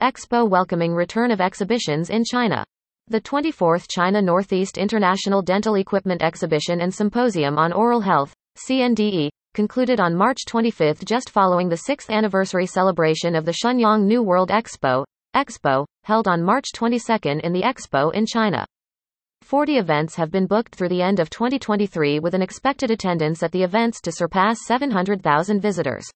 Expo welcoming return of exhibitions in China. The 24th China Northeast International Dental Equipment Exhibition and Symposium on Oral Health, CNDE, concluded on March 25 just following the 6th anniversary celebration of the Shenyang New World Expo, Expo, held on March 22 in the Expo in China. 40 events have been booked through the end of 2023 with an expected attendance at the events to surpass 700,000 visitors.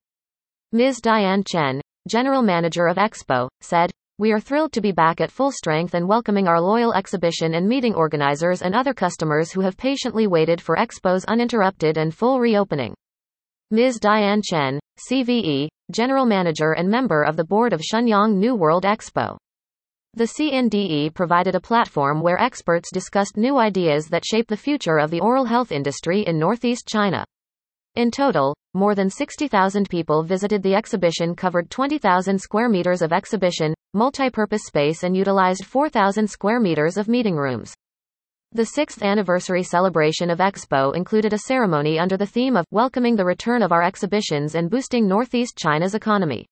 Ms. Diane Chen, General Manager of Expo, said, We are thrilled to be back at full strength and welcoming our loyal exhibition and meeting organizers and other customers who have patiently waited for Expo's uninterrupted and full reopening. Ms. Diane Chen, CVE, General Manager and member of the board of Shenyang New World Expo. The CNDE provided a platform where experts discussed new ideas that shape the future of the oral health industry in northeast China. In total, more than 60,000 people visited the exhibition covered 20,000 square meters of exhibition, multi-purpose space and utilized 4,000 square meters of meeting rooms. The sixth anniversary celebration of Expo included a ceremony under the theme of welcoming the return of our exhibitions and boosting Northeast China's economy.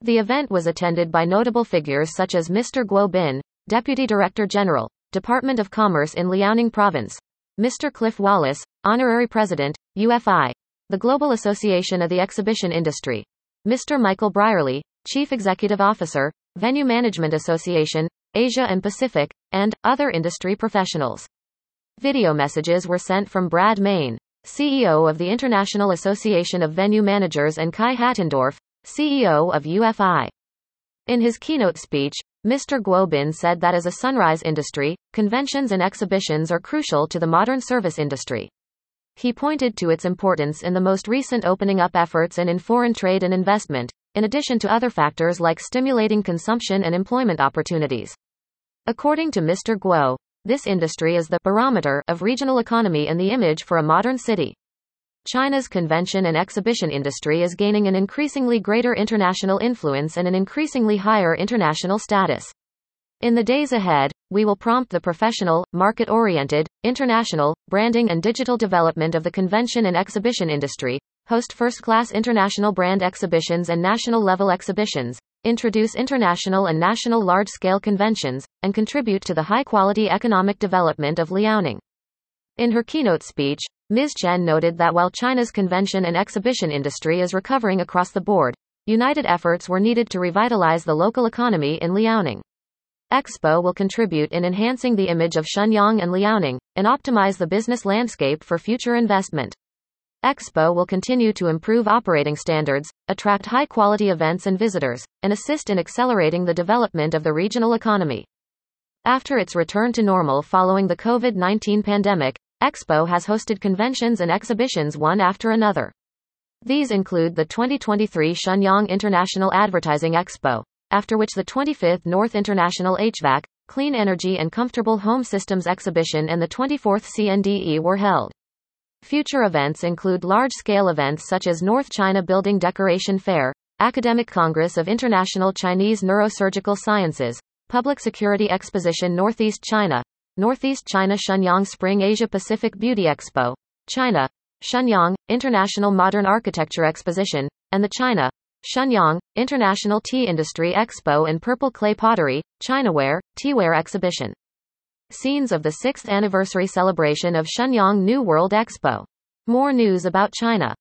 The event was attended by notable figures such as Mr. Guo Bin, Deputy Director General, Department of Commerce in Liaoning Province, Mr. Cliff Wallace, Honorary President, UFI, the Global Association of the Exhibition Industry, Mr. Michael Brierley, Chief Executive Officer, Venue Management Association, Asia and Pacific, and other industry professionals. Video messages were sent from Brad Mayne, CEO of the International Association of Venue Managers and Kai Hattendorf, CEO of UFI. In his keynote speech, Mr. Guobin said that as a sunrise industry, conventions and exhibitions are crucial to the modern service industry. He pointed to its importance in the most recent opening up efforts and in foreign trade and investment, in addition to other factors like stimulating consumption and employment opportunities. According to Mr. Guo, this industry is the barometer of regional economy and the image for a modern city. China's convention and exhibition industry is gaining an increasingly greater international influence and an increasingly higher international status. In the days ahead, we will prompt the professional, market oriented, international, branding and digital development of the convention and exhibition industry, host first class international brand exhibitions and national level exhibitions, introduce international and national large scale conventions, and contribute to the high quality economic development of Liaoning. In her keynote speech, Ms. Chen noted that while China's convention and exhibition industry is recovering across the board, united efforts were needed to revitalize the local economy in Liaoning. Expo will contribute in enhancing the image of Shenyang and Liaoning, and optimize the business landscape for future investment. Expo will continue to improve operating standards, attract high quality events and visitors, and assist in accelerating the development of the regional economy. After its return to normal following the COVID 19 pandemic, Expo has hosted conventions and exhibitions one after another. These include the 2023 Shenyang International Advertising Expo, after which the 25th North International HVAC, Clean Energy and Comfortable Home Systems Exhibition and the 24th CNDE were held. Future events include large scale events such as North China Building Decoration Fair, Academic Congress of International Chinese Neurosurgical Sciences, Public Security Exposition Northeast China, Northeast China Shenyang Spring Asia Pacific Beauty Expo, China, Shenyang, International Modern Architecture Exposition, and the China, Shenyang, International Tea Industry Expo and Purple Clay Pottery, Chinaware, Teaware Exhibition. Scenes of the 6th anniversary celebration of Shenyang New World Expo. More news about China.